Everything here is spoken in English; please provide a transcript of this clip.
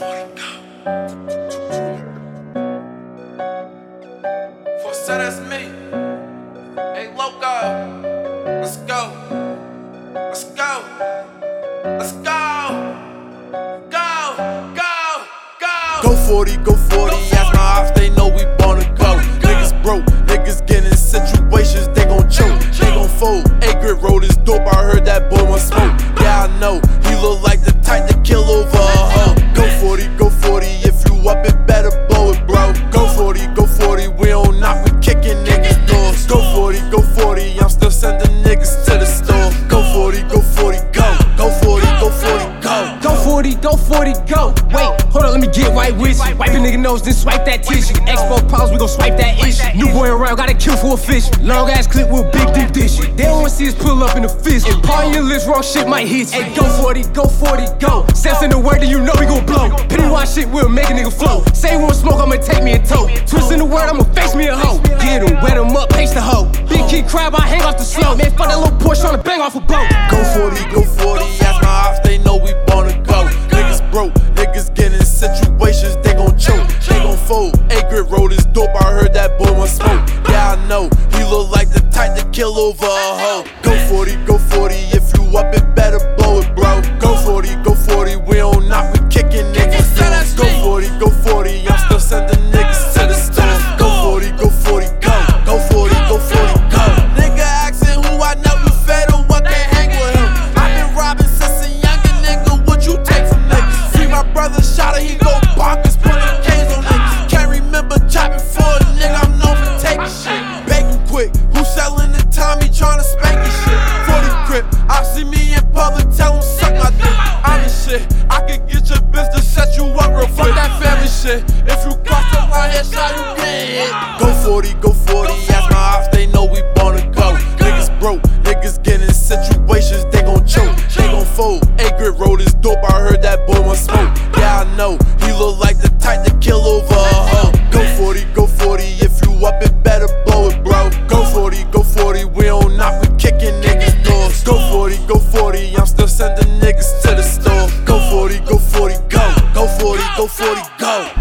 So that's me. Hey, Loco. Let's go. Let's go. Let's go. Go. Go. Go. Go 40, go 40. Ask my they know we wanna go. Niggas broke. Niggas get in situations, they gon' choke. They gon' fold. A road is dope. I heard that boy want smoke. Uh, uh. Yeah, I know. He look like the go. Wait, hold on, let me get right with you. Wipe your nigga nose, then swipe that tissue. Expo problems, we gon' swipe that issue. New boy around, gotta kill for a fish. Long ass clip with big deep dish. They don't wanna see us pull up in the fist. If on your list, wrong shit might hit you. Hey, go 40, go 40, go. Sense in the word, then you know we gon' blow. Pennywise shit we'll make a nigga flow. Say you want smoke, I'ma take me a toe. Twist in the word, I'ma face me a hoe. Get him, wet him up, paste the hoe. Big kid crab, I hang off the slope. Man, fuck that little Porsche tryna bang off a boat. Go 40, go 40, they gon' A grit road is dope, I heard that boy want smoke. Yeah, I know, he look like the type to kill over a hoe. Go 40, go 40, if you up, it better blow it, bro. Go 40, go cross the line, you hit. Go 40, go 40, ask my ops, they know we wanna go. Niggas broke, niggas get in situations, they gon' choke, they gon' fold. A grit road is dope, I heard that boy want smoke. Yeah, I know, he look like the type to kill over a hoe. Go 40, go 40, if you up, it better blow it, bro. Go 40, go 40, we don't knock, we kicking niggas doors. Go 40, go 40, I'm still sending niggas to the store. Go 40, go 40, go. Go 40, go 40, go.